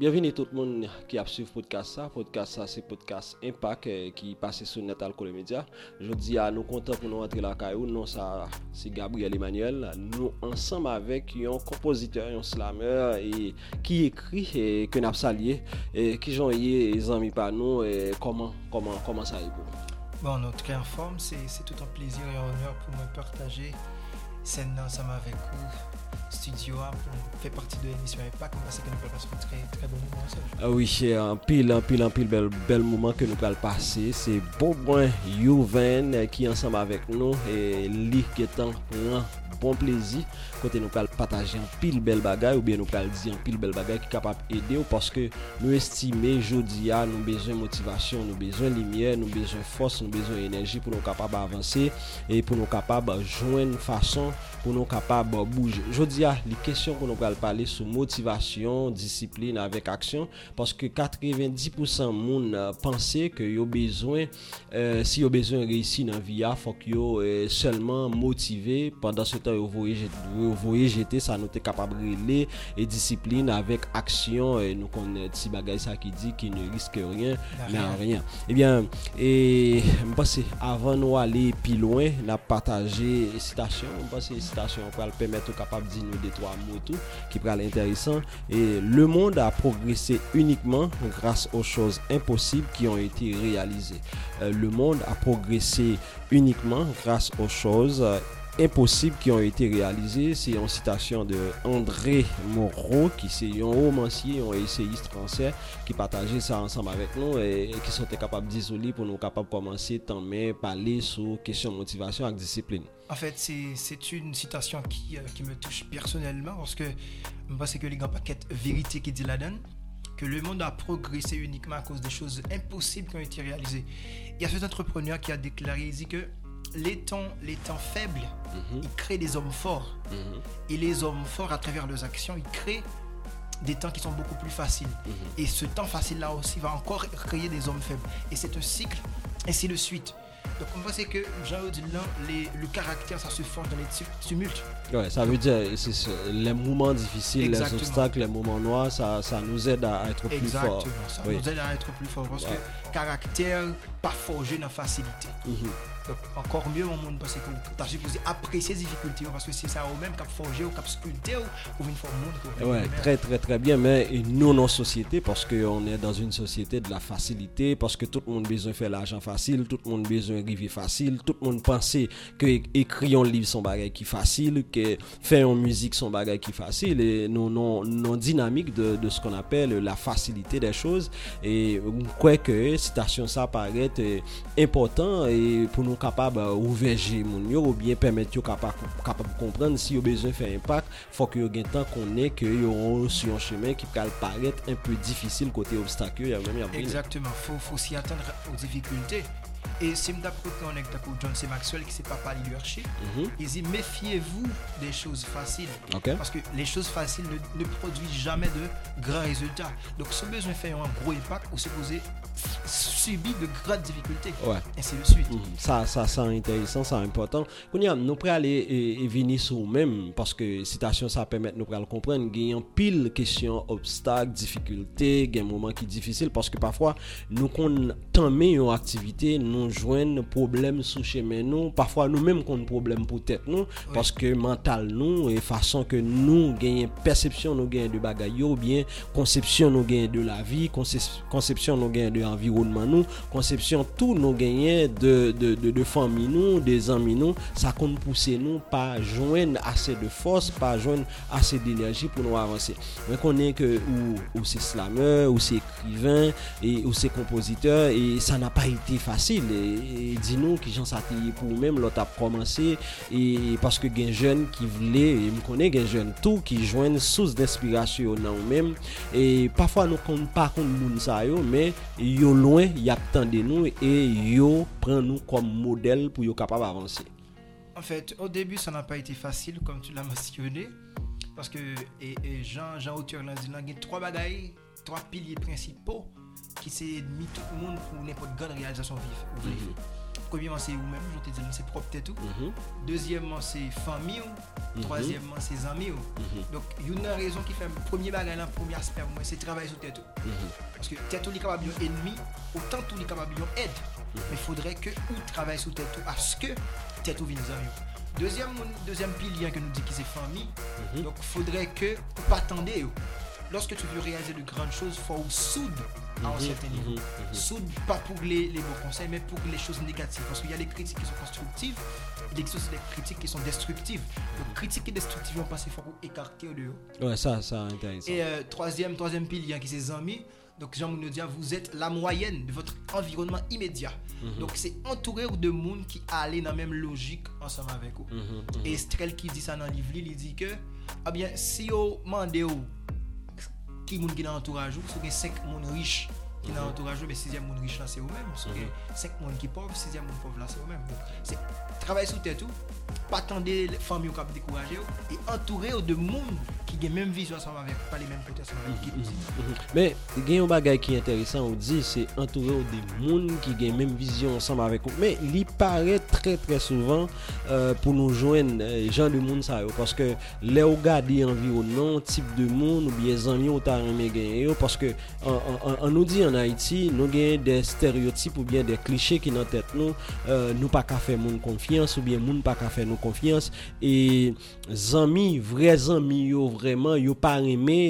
Bienvenue tout le monde qui a suivi podcast ça. Podcast ça c'est podcast Impact eh, qui passe sur net alcool media. Je dis à nous contents pour nous rentrer la caillou. Non ça c'est Gabriel Emmanuel. Nous ensemble avec un compositeur, un slammer et qui écrit et que n'a salué et qui j'en les amis par nous et comment comment comment ça est pour. Bon, nous très en forme, c'est tout un plaisir et un honneur pour me partager scène ensemble avec vous studio a fait partie de l'émission et pas comme ça que nous allons passer un très, très bon moment ensemble. Ah oui, c'est un pile, un pile, un pile bel, bel moment que nous allons passer. C'est Bobouin Youven euh, qui est ensemble avec nous et lui qui est en bon plaisir côté nous allons partager un pile bel bagage ou bien nous allons dire un pile bel bagage qui est capable d'aider parce que nous estimons jeudi à ah, nous besoin motivation, nous besoin lumière, nous besoin force, nous besoin énergie pour nous capables d'avancer et pour nous capables de joindre une façon pour nous capables de bouger. Jeudi jodi a, li kesyon kon nou pral pale sou motivasyon, disipline avèk aksyon, paske 90% moun panse ke yo bezwen, euh, si yo bezwen reysi nan viya, fok yo euh, selman motive, pandan se tan yo voye jete, sa nou te kapab rele, e disipline avèk aksyon, e nou kon ti bagay sa ki di ki ne riske rien, men an rien. Ebyen, e mpase, avan nou ale pi loin, na pataje sitasyon, mpase sitasyon pral pemet ou kapab di nous des trois motos qui parle intéressant. Et le monde a progressé uniquement grâce aux choses impossibles qui ont été réalisées. Euh, le monde a progressé uniquement grâce aux choses euh, impossibles qui ont été réalisées. C'est une citation de André Moreau, qui est un romancier, un essayiste français, qui partageait ça ensemble avec nous et, et qui sont capables d'isoler pour nous capables de commencer tant mais parler sur question motivation et discipline. En fait, c'est une citation qui, euh, qui, me touche personnellement parce que je pense que les grands paquets vérité qui dit là-dedans que le monde a progressé uniquement à cause des choses impossibles qui ont été réalisées. Il y a cet entrepreneur qui a déclaré, il dit que les temps, les temps faibles, mhm. ils créent des hommes forts. Mhm. Et les hommes forts, à travers leurs actions, ils créent des temps qui sont beaucoup plus faciles. Mhm. Et ce temps facile-là aussi va encore créer des hommes faibles. Et c'est un cycle, et c'est de suite. Donc on voit que Jean dit là, le caractère, ça se forge dans les tumultes. Ouais, ça veut dire c'est les moments difficiles, les obstacles, les moments noirs, ça, ça nous aide à être plus fort. Exactement, ça nous aide à être plus fort parce que caractère pas forgé dans facilité. Donc, encore mieux au monde parce que tu as supposé apprécier ces difficultés parce que c'est ça au même qui a forgé ou qui a sculpté ou une forme monde. Ouais, très très très bien. Mais nous, nos sociétés, parce qu'on est dans une société de la facilité, parce que tout le monde a besoin de faire l'argent facile, tout le monde a besoin de vivre facile, tout le monde pensait que écrire un livre son bagage qui facile, que faire une musique son bagage qui facile. Et nous, non, non dynamique de, de ce qu'on appelle la facilité des choses. Et quoi que citation ça paraît important et pour nous kapab euh, ouveje moun yo ou bien permet yo kapab, kapab kompren si yo bezon fè impak fòk yo gen tan konen ke yo sou yon chemen ki kal paret un peu difisil kote obstakyo ya mèm ya mwen. Exactement, fò si atendre ou difikultè et c'est d'après qu'on est John C. Maxwell qui sait pas leadership. Mm Il dit méfiez-vous des choses faciles. Parce que les choses faciles ne, produisent jamais de grands résultats. Donc, si vous besoin de faire un gros impact, vous supposez subir de grandes difficultés. Ouais. Et c'est le suite. Mhm. Ça, ça, c'est intéressant, c'est important. Nous pouvons aller et, venir sur nous-mêmes parce que citation, ça permet de nous comprendre. Il y a une pile de questions, obstacles, difficultés, il y a un moment qui est difficile parce que parfois, nous, quand on une activité, nous jwen problem sou chemen nou, pafwa nou menm kon problem pou tèt nou, oui. paske mental nou, e fason ke nou genyen persepsyon nou genyen de bagay yo, bien konsepsyon nou genyen de la vi, konsepsyon nou genyen de environman nou, konsepsyon tout nou genyen de, de, de, de fami nou, de zanmi nou, sa kon pousse nou pa jwen ase de fos, pa jwen ase de enerji pou nou avanse. Mwen konen ke ou, ou se slameur, ou se ekriven, e, ou se kompoziteur, e sa na pa ite fasil, e, Eh, di nou ki jan sa te pou mèm lot ap komanse e paske gen jen ki vle e m konen gen jen tou ki jwen sous d'inspirasyon nan ou mèm e pafwa nou kon pa kon moun sa yo men yo loin yap tende nou e yo pren nou kom model pou yo kapab avanse. En fait, au début, ça n'a pas été facile, comme tu l'as mentionné, parce que et, et Jean, Jean Auteur l'a dit, il y a trois bagailles, trois piliers principaux. Qui s'est mis tout le monde pour n'importe quelle réalisation vive. Mhm. Premièrement, c'est vous-même, je te dis, c'est propre tête. Mhm. Deuxièmement, c'est famille. Mhm. Troisièmement, c'est amis. Mhm. Donc, il y a une raison qui fait le premier bagage, premier aspect, c'est travailler sur tête. Mhm. Parce que tête est capable d'un ennemi, autant tout est capable aide. Mais il faudrait que ou travaille sur tête à ce que tête vienne amis. Deuxième, deuxième pilier que nous dit que c'est famille. Donc, il faudrait que ou pas attendre. yo. Lorsque tu veux réaliser de grandes choses, il faut ou soude à un certain niveau. Pas pour les, les bons conseils, mais pour les choses négatives. Parce qu'il y a des critiques qui sont constructives, il existe aussi des critiques qui sont destructives. Donc, critiques et destructives, on passe, il faut écarter au dehors. Ouais, ça, ça intéressant. Et euh, troisième, troisième pilier qui c'est amis. Donc Jean Mounoudia, vous êtes la moyenne de votre environnement immédiat. Mhm. Donc c'est entouré de monde qui allait dans la même logique ensemble avec vous. Mhm. Mhm. Et Strel qui dit ça dans le livre, il dit que ah bien si vous demandez ki moun ki nan entouraj ou, sou gen 5 moun riche ki nan entourage yo, men 6e moun riche la se ou men, sou gen 5 moun ki pov, 6e moun pov la se ou men. Se travay sou tè tou, pa tande fami yo kap dekouraje yo, e entoure yo de moun ki gen menm vizyon san mavek, pa le menm pwete san mavek ki nou. Men, gen yon bagay ki enteresan ou di, se entoure yo de moun ki gen menm vizyon san mavek ou, men li pare tre tre souvan euh, pou nou jwen euh, jan de moun sa yo, paske le ou gade environman, tip de moun, ou biye zanmi ou ta reme gen yo, paske an nou di an an Haiti, nou gen de stereotip ou bien de kliche ki nan tet nou, euh, nou pa ka fe moun konfians ou bien moun pa ka fe nou konfians, e zami, vre zami yo vreman, yo pa reme,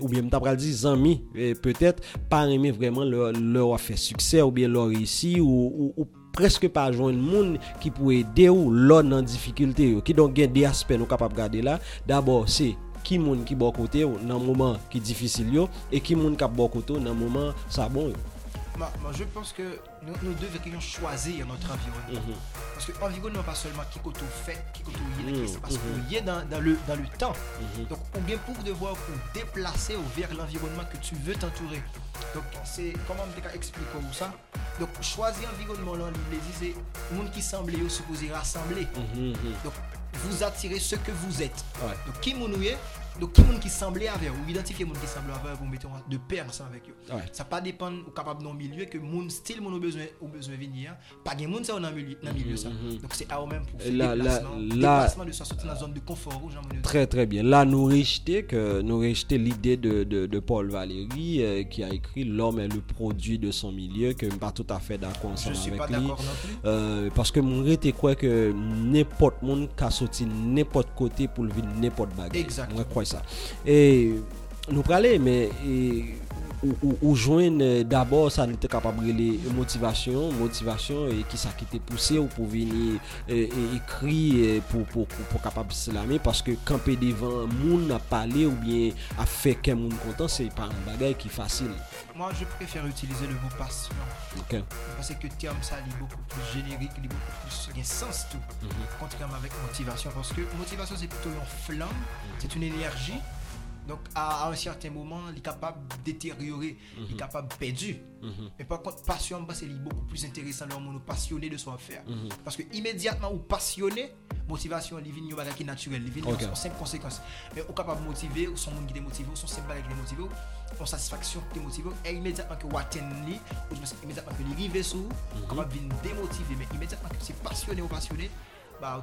ou bien mta pral di zami, eh, petet, pa reme vreman lor a fe suksè ou bien lor isi ou, ou, ou preske pa jwen moun ki pou ede ou lor nan difikilte yo, ki don gen de aspen nou kapap gade la, d'abord se ki moun ki bo kote yo nan mouman ki difisil yo e ki moun kap bo kote yo nan mouman sa bon yo. Ma, ma, je pense que nous, nous devrions choisir notre environnement. Mm -hmm. Parce que l'environnement, pas seulement qui côté fait, qui côté est, mm -hmm. parce qu'il y est dans, dans, le, dans le temps. Mm -hmm. Donc, ou bien pour devoir vous déplacer vers l'environnement que tu veux t'entourer. Donc, c'est comment on expliquer ça Donc, choisir l'environnement, là, c'est monde qui semblait supposé rassembler. Mhm, mhm. Donc, vous attirez ce que vous êtes. Ouais. Donc, qui moun ou est, donc qui moun qui semblait avec ou identifier moun qui semble avec vous mettez de pair ensemble avec eux. Ouais. Ça pas dépend ou capable dans le milieu que moun style moun ou besoin ou besoin venir. Pas gen moun ça dans le milieu dans le milieu ça. Mhm. Donc c'est à eux même pour faire Là- déplacement, là- déplacement de sortir dans la zone de confort moun Très très bien. Là, nous rejeter que nous rejeter l'idée de, de, de Paul Valéry euh, qui a écrit l'homme est le produit de son milieu que je suis pas tout à fait d'accord ensemble avec pas lui. d'accord non plus. Euh, parce que mon rete quoi que n'importe monde qui sorti n'importe côté pour le vivre n'importe bagarre. Exactement. sa. E nou prale, men... Ou, ou, ou jwen euh, d'abord sa nou te kapabre le motivasyon, motivasyon e ki sa ki te pousse ou pou veni ekri euh, e, e, euh, pou, pou, pou, pou kapab se lame, paske kampe devan moun a pale ou bien a fe ken moun kontan, se pa an bagay ki fasil. Moi, je préfère utiliser le mot passion. Ok. Parce que terme ça, il est beaucoup plus générique, il est beaucoup plus. Il y a sens tout. Mm -hmm. Contrairement avec motivation. Parce que motivation, c'est plutôt une flamme, mm -hmm. c'est une énergie. Donc à, à un certain moment, il est capable de détériorer, il est capable de perdre. Mhm. Mais par contre, passion, bah, c'est beaucoup plus intéressant l'homme passionné de son affaire. Mhm. Parce que immédiatement ou passionné, motivation, il vient un qui est naturel, il vient Ok. son simple conséquence. Mais ou capable de motiver, ou son monde qui est motivé, ou son simple bagage qui est motivé, son satisfaction qui est motivé, et immédiatement que vous atteignez, ou immédiatement que vous arrivez sur, vous capable de démotiver. Mais immédiatement que c'est passionné ou passionné, Ah,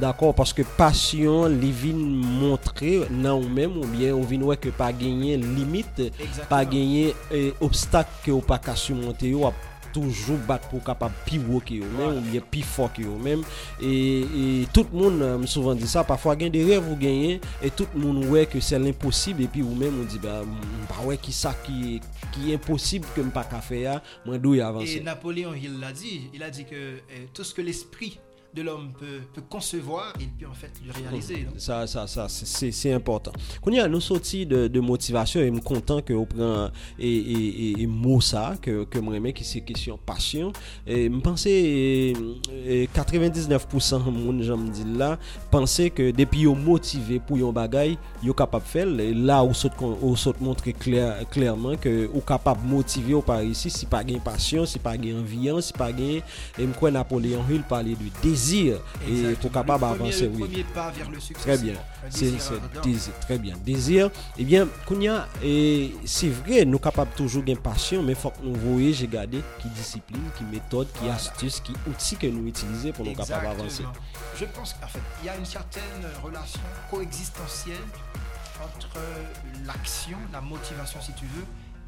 d'akor, paske pasyon li vin montre nan ou menm ou bien ou vin wè ke pa genyen limit, pa genyen eh, obstak ke ou pa ka sumonte yo ap toujou bat pou kapab pi wou ki yo men, ou miye pi fò ki yo men. E tout moun, m souvan di sa, pafwa gen de rev ou genyen, e tout moun wè ke sel imposib, e pi ou men moun di, mpa wè ki sa ki imposib ke mpa kafe ya, mwen dou y avanse. E Napoléon Hill la di, il a di ke euh, tout ce que l'esprit de l'homme peut, peut concevoir, il peut en fait le réaliser. Ça, ça, ça, c'est- important. Quand il nous sorti de, de motivation, et je suis content que vous prend et, et, et, et mot ça, que, que je remets qui c'est question passion. Et je pense que 99% de monde, j'aime dire là, penser que depuis vous motivé pour un bagay, vous capable de faire. Et là, où saute, montrer clair, clairement que vous capable de motiver ou par ici, si pas gain passion, si pas gain envie, si pas gain, et je crois Napoléon Hill parlait de désir désir et pour capable Le premier- avancer. Le oui. premier pas vers le succès. Très bien. C'est désir très bien. Désir, eh bien, Kounia, et c'est vrai, nous capables toujours d'une passion, mais il faut que nous voyons, j'ai gardé, qui discipline, qui méthode, qui Voilà. astuce, qui outils que nous utilisons pour nous capables d'avancer. Je pense qu'en fait, il y a une certaine relation coexistentielle entre l'action, la motivation si tu veux,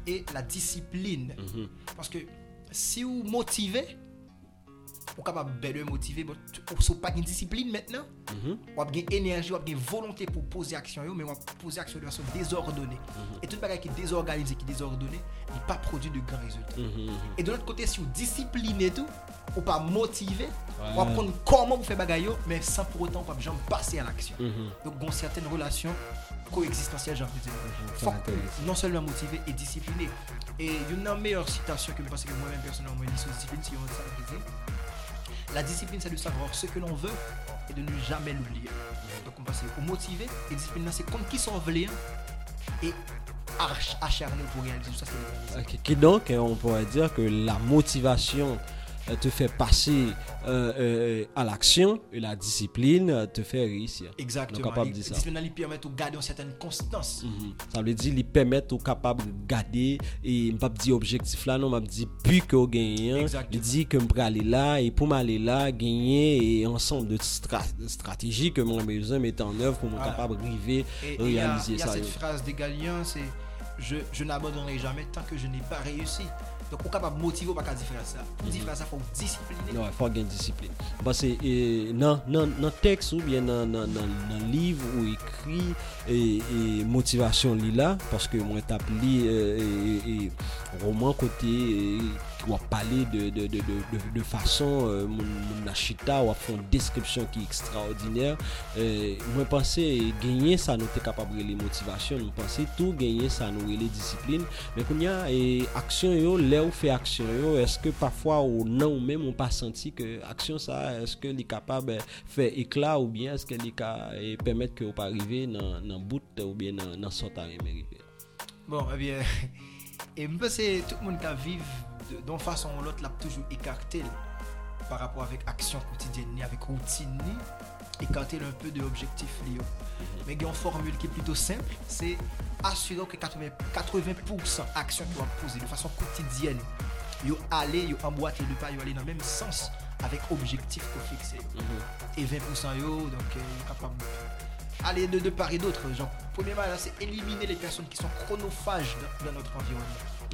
et la discipline. Mhm. Parce que si vous motivez, êtes capable de motiver, vous n'avez pas de discipline maintenant, Mhm. vous avez une énergie, avez une volonté pour poser action, mais vous poser action de façon désordonnée. Et tout le bagage qui est désorganisé, qui est désordonné, il n'est pas produit de grands résultats. Mhm, mhm. Et de l'autre côté, si vous disciplinez tout, ou pas motivé, Ouais. ou apprendre comment vous faites bagaille, yo, mais sans pour autant pas jamais passer à l'action. Mhm. Donc, il y a certaines relations coexistenzielles, j'ai envie de dire. non seulement motivé et discipliné. Et une des meilleures citations que je pense que moi-même personnellement, je lis sur la discipline, La discipline, c'est de savoir ce que l'on veut et de ne jamais l'oublier. Donc, on passe au motivé et discipline, c'est comme qui s'en veut et acharné pour réaliser tout ça. donc, on pourrait dire que la motivation te fait passer euh, euh, à l'action et la discipline euh, te fait réussir. Exactement. Capable de dire ça. disciplines, ils permettent de garder une certaine constance. Mhm. Ça veut dire qu'ils permettent aux capables de garder et pas dire objectif là non m'a dit puis que gagner Exactement. il dit que me aller là et pour m'aller là gagner et ensemble de, stra- de stratégies que moi besoin de mettre en œuvre pour me Voilà. capable d'arriver Et et il y a, réaliser il y a ça cette phrase des Galiens, c'est je, je n'abandonnerai jamais tant que je n'ai pas réussi. Donk ou kapab motive ou baka di fran sa. Di fran sa fok disipline. Non, fok gen disipline. Basè nan teks ou bien nan liv ou ekri e motivasyon li la, paske mwen tap li roman kote... wap pale de, de, de, de fason euh, moun nachita, wap fon deskripsyon ki ekstraordinèr. Euh, mwen panse genye sa nou te kapabre li motivasyon, mwen panse tou genye sa nou li disiplin. Men kon ya, e, aksyon yo, le ou fe aksyon yo, eske pafwa ou nan ou men moun pa senti ke aksyon sa, eske li kapab eh, fe ekla ou bien eske li ka eh, e, pemet ke ou pa rive nan, nan bout ou bien nan, nan sota reme rive. Bon, ebyen... Eh et je pense que tout le monde qui vit d'une façon ou l'autre, l'a toujours écarté par rapport avec action quotidienne, avec routine, écarté un peu de l'objectif lié. Mais il y a une formule qui est plutôt simple, c'est assurer que 80%, 80% action que vous poser de façon quotidienne, vous allez, vous emboîter le pas, vous allez dans le même sens avec objectif que vous fixez. Et 20% yo, donc euh, capable aller de, de part et d'autre. Genre, premièrement, là, c'est éliminer les personnes qui sont chronophages dans, dans notre environnement.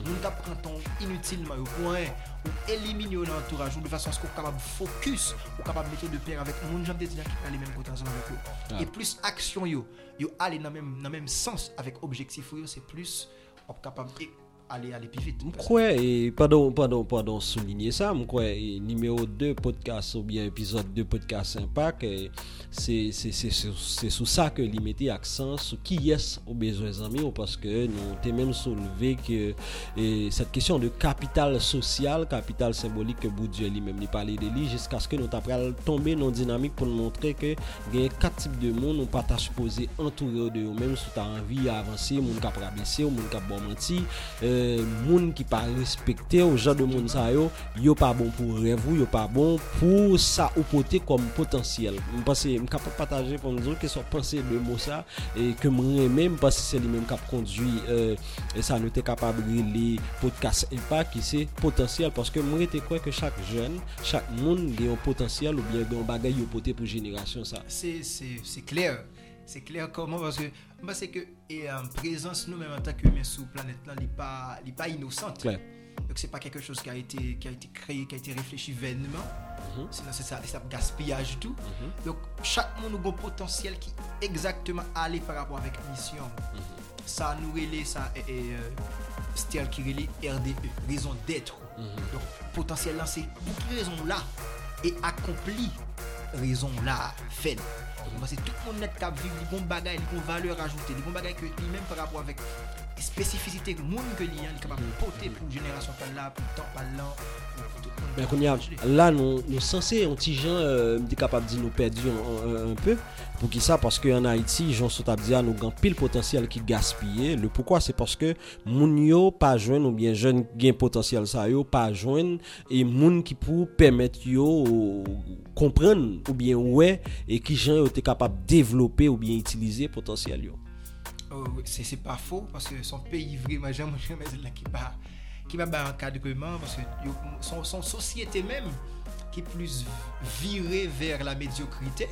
Nous temps inutilement au point ou éliminer l'entourage ou de façon à ce qu'on soit capable de focus ou capable de mettre de pair avec j'aime dire qui a les mêmes côtés ensemble avec eux. Ah. Et plus action yo, yo aller dans le même, dans même sens avec objectif yo, c'est plus est capable d'aller aller aller plus vite. Mkwe, et pardon, pardon, pardon, souligner ça, mkwe, e, numéro 2 podcast ou bien épisode 2 podcast Impact, e, c'est sous ça que l'y mettait accent sur qui est aux besoins amis, parce que nous t'es même soulevé que et, cette question de capital social, capital symbolique que Bourdieu lui-même lui parlait de lui, jusqu'à ce que nous t'apprenons tomber dans dynamique pour nous montrer que il y a quatre types de monde, nous pas t'as supposé entourer de eux-mêmes si t'as envie d'avancer, monde qui a blessé, monde qui a bon menti, euh, euh, moun ki pa respekte ou jan de moun sa yo, yo pa bon pou revou, yo pa bon pou sa opote kom potansyel. Mpase m kap pataje pou mzou ke so panse de mou sa, e ke m reme mpase se li men kap kondwi euh, sa nou te kapab li podcast e impa ki se potansyel, paske m rete kwe ke chak jen, chak moun li yon potansyel ou bien yon bagay yo pote pou jenerasyon sa. Se kler, c'est clair. Comment parce que c'est que et en présence nous même en tant qu'humains sur la planète là, n'est pas n'est pas innocente. clair Donc c'est pas quelque chose qui a été qui a été créé, qui a été réfléchi vainement. Mhm. Sinon c'est ça, ça gaspillage tout. Donc chaque monde a un potentiel qui exactement allé par rapport avec mission. Ça nous relève ça et, et, euh, style qui relève RDE, raison d'être. Donc potentiel là c'est raison là et accompli raison là fait. Que tout le monde net cap vivre, les bons bagages, les bons valeurs ajoutées, les bons bagages que lui-même par rapport avec spesifisite moun ke li an li kapap pote pou jenerasyon pan la, pou tan pan lan, pou tout moun. Ben kon ya, la nou, nou sanse yon ti jan euh, di kapap di nou perdi un peu, pou ki sa, paske an Haiti, jan sot ap di an nou gan pil potansyal ki gaspye, le poukwa se paske moun yo pa jwen ou bien jen gen potansyal sa yo pa jwen, e moun ki pou pemet yo kompren ou bien wè, e ki jan yo te kapap devlope ou bien itilize potansyal yo. Oh, c'est pas faux parce que son pays vraiment j'aime jamais là qui pas qui va un encadrement parce que son, son société même qui est plus virée vers la médiocrité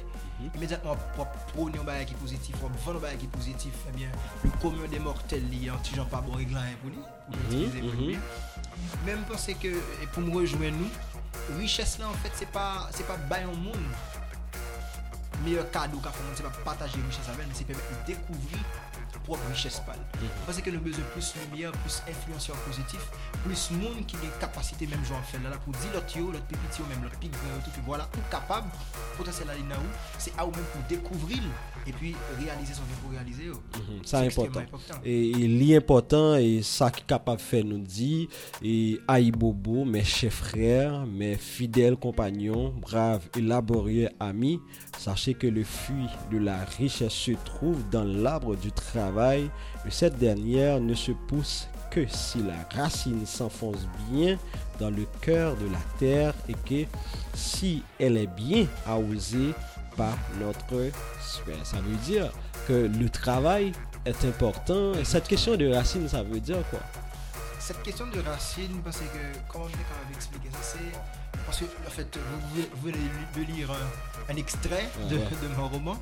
immédiatement pour prôner un bagage qui est positif pour vendre un bagage qui est positif eh bien le commun des mortels lié un petit gens pas bon réglant pour lui pour Mhm, mhm. même penser que et pour me rejoindre nous richesse là en fait c'est pas c'est pas au monde. Meilleur cadeau qu'a fait c'est pas partager richesse avec mais c'est permettre de découvrir propre richesse pâle. Parce que nous avons besoin plus lumière, plus influenceurs positifs, plus monde qui a des capacités même genre faire là là, pour dire l'autre l'autre yo, même l'autre pic yo, tout voilà, ou capable potentiel où c'est à ou même pour découvrir et puis réaliser son pour réaliser yo. Mhm, Ça C'est important. important. Et, et l'important et ça qui est capable de faire nous dit et Aïbobo, mes chers frères, mes fidèles compagnons, braves et laborieux amis, sachez que le fruit de la richesse se trouve dans l'arbre du travail et cette dernière ne se pousse que si la racine s'enfonce bien dans le cœur de la terre et que si elle est bien arrosée par notre sueur. Ça veut dire que le travail est important. Et cette question de racine, ça veut dire quoi? Cette question de racine, parce que comment je vais quand même expliquer ça, c'est parce que en fait vous, vous- vous venez de lire un, un extrait de, Ouais. de mon roman.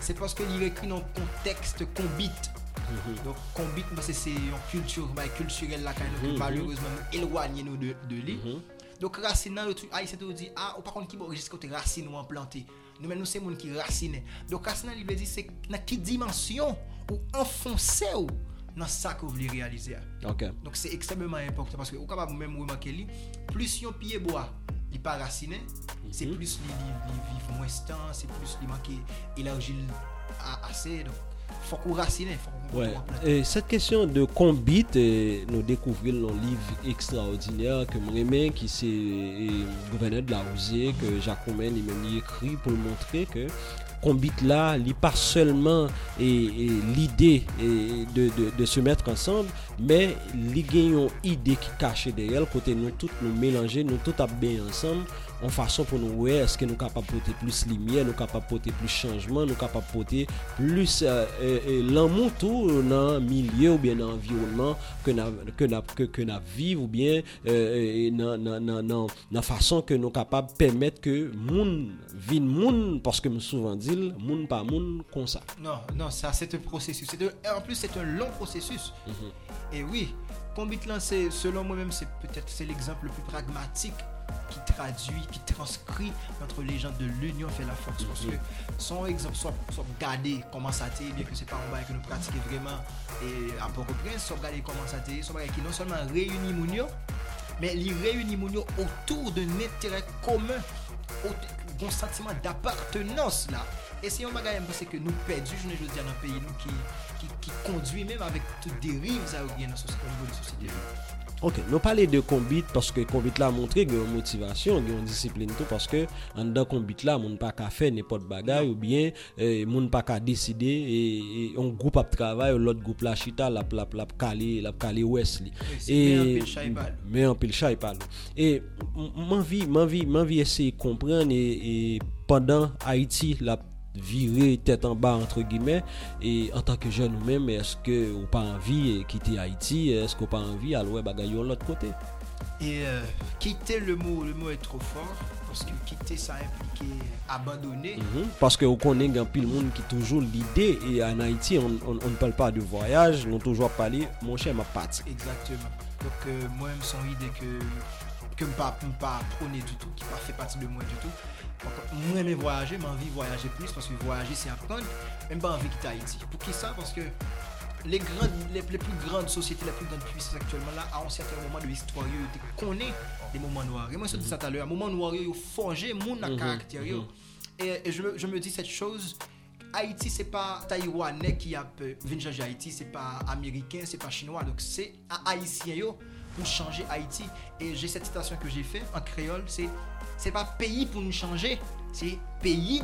c'est parce qu'il écrit dans le contexte combite. Mm-hmm. Donc, combite, c'est une culture bah, culturelle là, quand même, mm-hmm. malheureusement éloigné nous de, de lui. Mm-hmm. Donc, racine, dans le truc, ah, il dit, ah, par contre, qui bon, va enregistrer côté racine ou implanté. Nous, nous, c'est les gens qui racine. Donc, racine, il veut dire, c'est dans quelle dimension ou enfoncer ou dans ça que vous voulez réaliser. Donc, c'est extrêmement important parce que, vous capable, même remarquer, plus yon pied bois, li pa racine, mm -hmm. se plus li, li, li viv mwestan, se plus li manke elarjil ase, fok ou racine. Ouais. Et cette question de combite, eh, nous découvrons dans un livre extraordinaire que Mremen, qui c'est eh, gouverneur de la Rosier, que Jacques Romain lui-même écrit pour le montrer que Combit là, il pas seulement et, et l'idée e, de, de, de, se mettre ensemble, mais il y a une idée qui cache derrière, côté nous tous nous mélanger, nous tous à bien ensemble. an fason pou nou wè eske nou kapap pote plus limye, nou kapap pote plus chanjman, nou kapap pote plus euh, euh, euh lan moun tou nan milye ou bien nan environman ke nan na, viv ou bien euh, euh nan, nan, nan, nan fason ke nou kapap pemet ke moun vin moun, paske m souvan dil, moun pa moun konsa. Non, non, sa c'est un prosesus. En plus, c'est un long prosesus. Mm -hmm. Et oui, Kombit lan, selon mwen mèm, c'est l'exemple le plus pragmatique qui traduit, qui transcrit notre légende de l'union fait la force. Parce que son exemple, soit, soit gade comment ça t'est, bien que c'est pas un bail que nous pratiquons vraiment et à Port-au-Prince, soit gade comment ça t'est, soit bail qui non seulement réunit Mounio, mais il réunit Mounio autour d'un intérêt commun, d'un sentiment d'appartenance là. Et c'est un bagay, c'est que nous perdons, je ne veux dire, dans un pays nous qui qui conduit même avec toute dérive ça dans la société. Ok, nou pale de kombit paske kombit la montre gen yon motivasyon, gen yon disipline tou paske an dan kombit la moun pa ka fe nepot bagay non. ou bien eh, moun pa ka deside yon e, e, goup ap travay ou lot goup la chita la plap lap kale, lap kale wes li. E, men an pil chay pal. E man vi, man vi, man vi ese kompren e pandan Haiti la virer tête en bas entre guillemets et en tant que jeune ou même est-ce que ou pas envie de quitter Haïti? Est-ce qu'on pas envie à l'ouest bagaille de l'autre côté? Et euh, quitter le mot, le mot est trop fort parce que quitter ça implique abandonner. Mhm. parce que on connaît un pile monde qui toujours l'idée et en Haïti on, on, on ne parle pas de voyage on toujours parler mon cher ma parti Exactement. Donc euh, moi-même son idée que que me pas me pas prôner du tout, qui pas fait partie de moi du tout. Moi j'aime voyager, mais envie de voyager plus parce que voyager c'est apprendre, même pas envie de quitter Haïti. Pour qui ça? Parce que les grandes, les, les plus grandes sociétés, les plus grandes puissances actuellement là, à un certain moment de l'histoire, des moments noirs. Et moi je dis ça tout à l'heure, un moment noir, ont forgé mon Mhm, caractère. yo. Et, je, me, dis cette chose. Haïti, c'est pas Taïwanais qui a venu changer Haïti, c'est pas américain, c'est pas chinois. Donc c'est haïtien yo, pour changer Haïti. Et j'ai cette citation que j'ai fait en créole, c'est c'est pas pays pour nous changer, c'est pays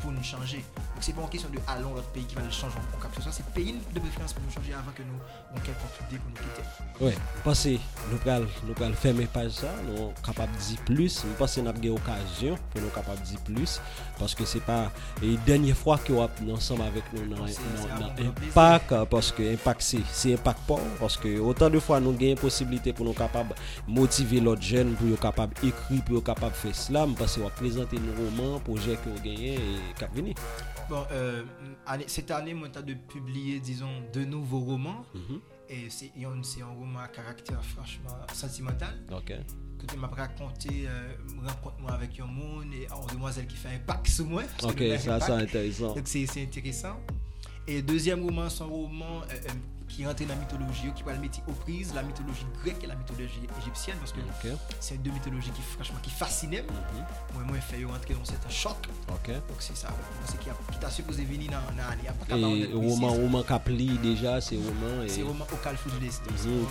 pour nous changer. Donc c'est pas en question de allons l'autre pays qui va le changer en quelque Ce c'est pays de préférence pour nous changer avant que nous on quelconque idée pour nous quitter. Oui, pensez, nous pral, nous pral fermer page ça, nous capable de dire plus, nous pensez n'a une occasion pour nous capable de dire plus parce que c'est pas la dernière fois que nous ensemble avec nous dans impact parce que impact c'est c'est impact pas parce que autant de fois nous gagnons possibilité pour nous capable motiver l'autre jeune pour nous capable écrire pour nous capable faire cela parce que va présenter nos romans, projets que nous gagnons cap. Bon, euh, année- cette année, moi, j'ai de publier, disons, deux nouveaux romans. Mhm. Et c'est a un- roman à caractère franchement sentimental. OK. Que tu m'as raconté, euh, rencontre moi avec un monde et une demoiselle qui fait un pack sur moi. OK, ça c'est intéressant. Donc c'est intéressant. Et deuxième roman, c'est un roman euh, euh, qui rentre dans la mythologie, qui parlent métier aux prises, la mythologie grecque et la mythologie égyptienne, parce que okay. c'est deux mythologies qui, franchement, qui fascinaient. Mm-hmm. Moi, moi, je fais rentrer dans cet choc. Okay. Donc, c'est ça. C'est qui, a, qui t'a supposé venir dans l'année. Et roman, roman Capli, déjà, c'est roman. Et... C'est roman au Calfou de l'Est.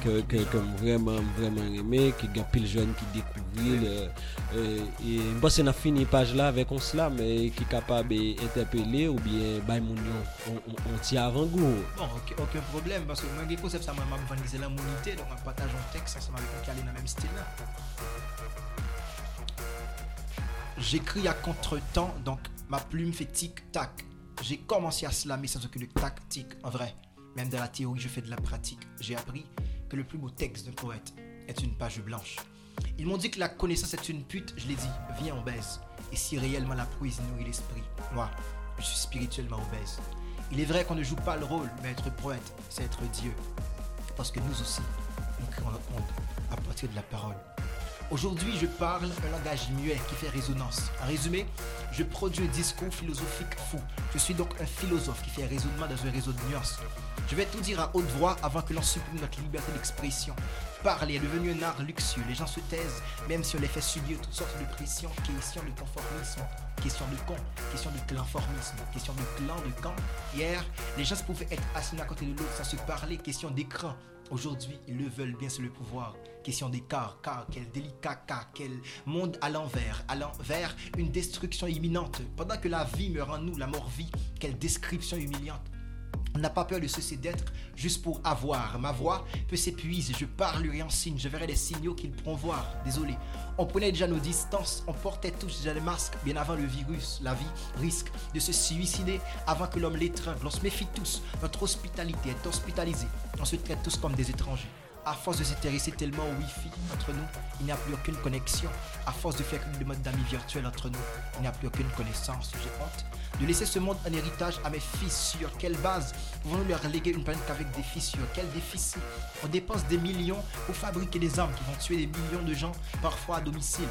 Que, que, que vraiment, vraiment aimé, qui a pile jeune qui découvrit. Le, euh, et bon, c'est la fini page là avec on slam, mais qui est capable d'interpeller ou bien, bah, on, on, on, on tient avant goût. Bon, aucun problème. Parce que moi, j'ai concept, ça m'a m'a vandalisé l'immunité, donc on partage un texte ensemble avec un qui allait dans le même style là. J'écris à contre-temps, donc ma plume fait tic-tac. J'ai commencé à slammer sans aucune tactique, en vrai. Même dans la théorie, je fais de la pratique. J'ai appris que le plus beau texte d'un poète est une page blanche. Ils m'ont dit que la connaissance est une pute, je l'ai dit, viens on baise. Et si réellement la poésie nourrit l'esprit, moi, je suis spirituellement obèse. Il est vrai qu'on ne joue pas le rôle, mais être poète, c'est être Dieu. Parce que nous aussi, nous créons notre monde à partir de la parole. Aujourd'hui, je parle un langage muet qui fait résonance. En résumé, je produis un discours philosophique fou. Je suis donc un philosophe qui fait raisonnement dans un réseau de nuances. Je vais tout dire à haute voix avant que l'on supprime notre liberté d'expression. Parler est devenu un art luxueux. Les gens se taisent, même si on les fait subir toutes sortes de pressions. Question de conformisme, question de con, question de clanformisme, question de clan, de camp. Hier, les gens pouvaient être assis à côté de l'autre sans se parler. Question d'écran. Aujourd'hui, ils le veulent bien sur le pouvoir. Question d'écart, car quel délicat cas, quel monde à l'envers, à l'envers, une destruction imminente. Pendant que la vie meurt en nous, la mort vit, quelle description humiliante. On n'a pas peur de cesser d'être juste pour avoir. Ma voix peut s'épuiser, je parlerai en signe, je verrai les signaux qu'ils pourront voir. Désolé, on prenait déjà nos distances, on portait tous déjà les masques bien avant le virus. La vie risque de se suicider avant que l'homme l'étrangle. On se méfie tous, notre hospitalité est hospitalisée. On se traite tous comme des étrangers. À force de s'intéresser tellement au Wi-Fi entre nous, il n'y a plus aucune connexion. À force de faire une demande d'amis virtuels entre nous, il n'y a plus aucune connaissance. J'ai honte de laisser ce monde en héritage à mes fils. Sur quelle base pouvons-nous leur léguer une planète qu'avec des fissures Quel déficit? On dépense des millions pour fabriquer des armes qui vont tuer des millions de gens, parfois à domicile.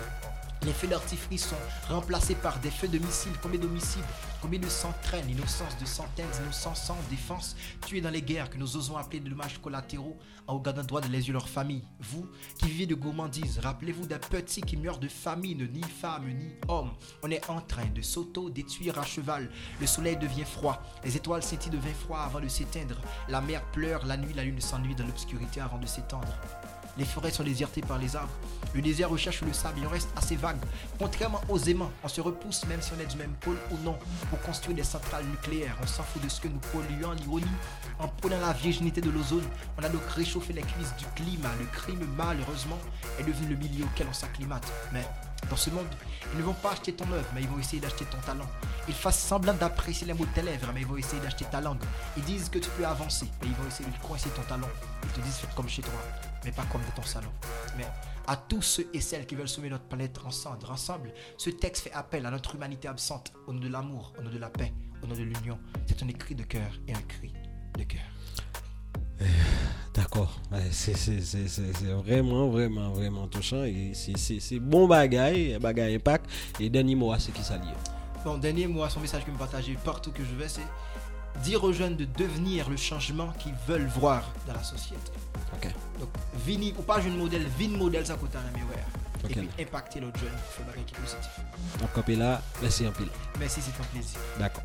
Les feux d'artifice sont remplacés par des feux de missiles. Combien d'homicides Combien de sang traînent L'innocence de centaines d'innocents sans défense, tués dans les guerres que nous osons appeler de dommages collatéraux en regardant droit de les yeux leur famille. Vous qui vivez de gourmandise, rappelez-vous des petits qui meurent de famine, ni femmes ni hommes. On est en train de s'auto-détruire à cheval. Le soleil devient froid. Les étoiles scintillent devient froid avant de s'éteindre. La mer pleure la nuit, la lune s'ennuie dans l'obscurité avant de s'étendre. Les forêts sont désertées par les arbres. Le désert recherche le sable, il en reste assez vague. Contrairement aux aimants, on se repousse même si on est du même pôle ou non pour construire des centrales nucléaires. On s'en fout de ce que nous polluons, l'ironie. En prenant la virginité de l'ozone, on a donc réchauffé les cuisses du climat. Le crime, malheureusement, est devenu le milieu auquel on s'acclimate. Mais dans ce monde, ils ne vont pas acheter ton œuvre, mais ils vont essayer d'acheter ton talent. Ils fassent semblant d'apprécier les mots de tes lèvres, mais ils vont essayer d'acheter ta langue. Ils disent que tu peux avancer, mais ils vont essayer de coincer ton talent. Ils te disent fais comme chez toi, mais pas comme dans ton salon. Mais à tous ceux et celles qui veulent sauver notre planète ensemble, ensemble, ce texte fait appel à notre humanité absente, au nom de l'amour, au nom de la paix, au nom de l'union. C'est un écrit de cœur et un cri de cœur. D'accord. Ouais, c'est vraiment, vraiment, vraiment touchant. Et c'est- bon bagaille, bagaille impact. Et dernier mot, c'est qui ça lié Bon, dernier mot, son message que me partager partout que je vais, c'est dire aux jeunes de devenir le changement qu'ils veulent voir dans la société. Ok. Donc, vini, ou pas jeune modèle, vin modèle, ça coûte un ami, ouais. Ok, et puis impacter l'autre jeune pour faire bagay qui est positif. On campé là, merci un pile. Merci, c'est un plaisir. D'accord.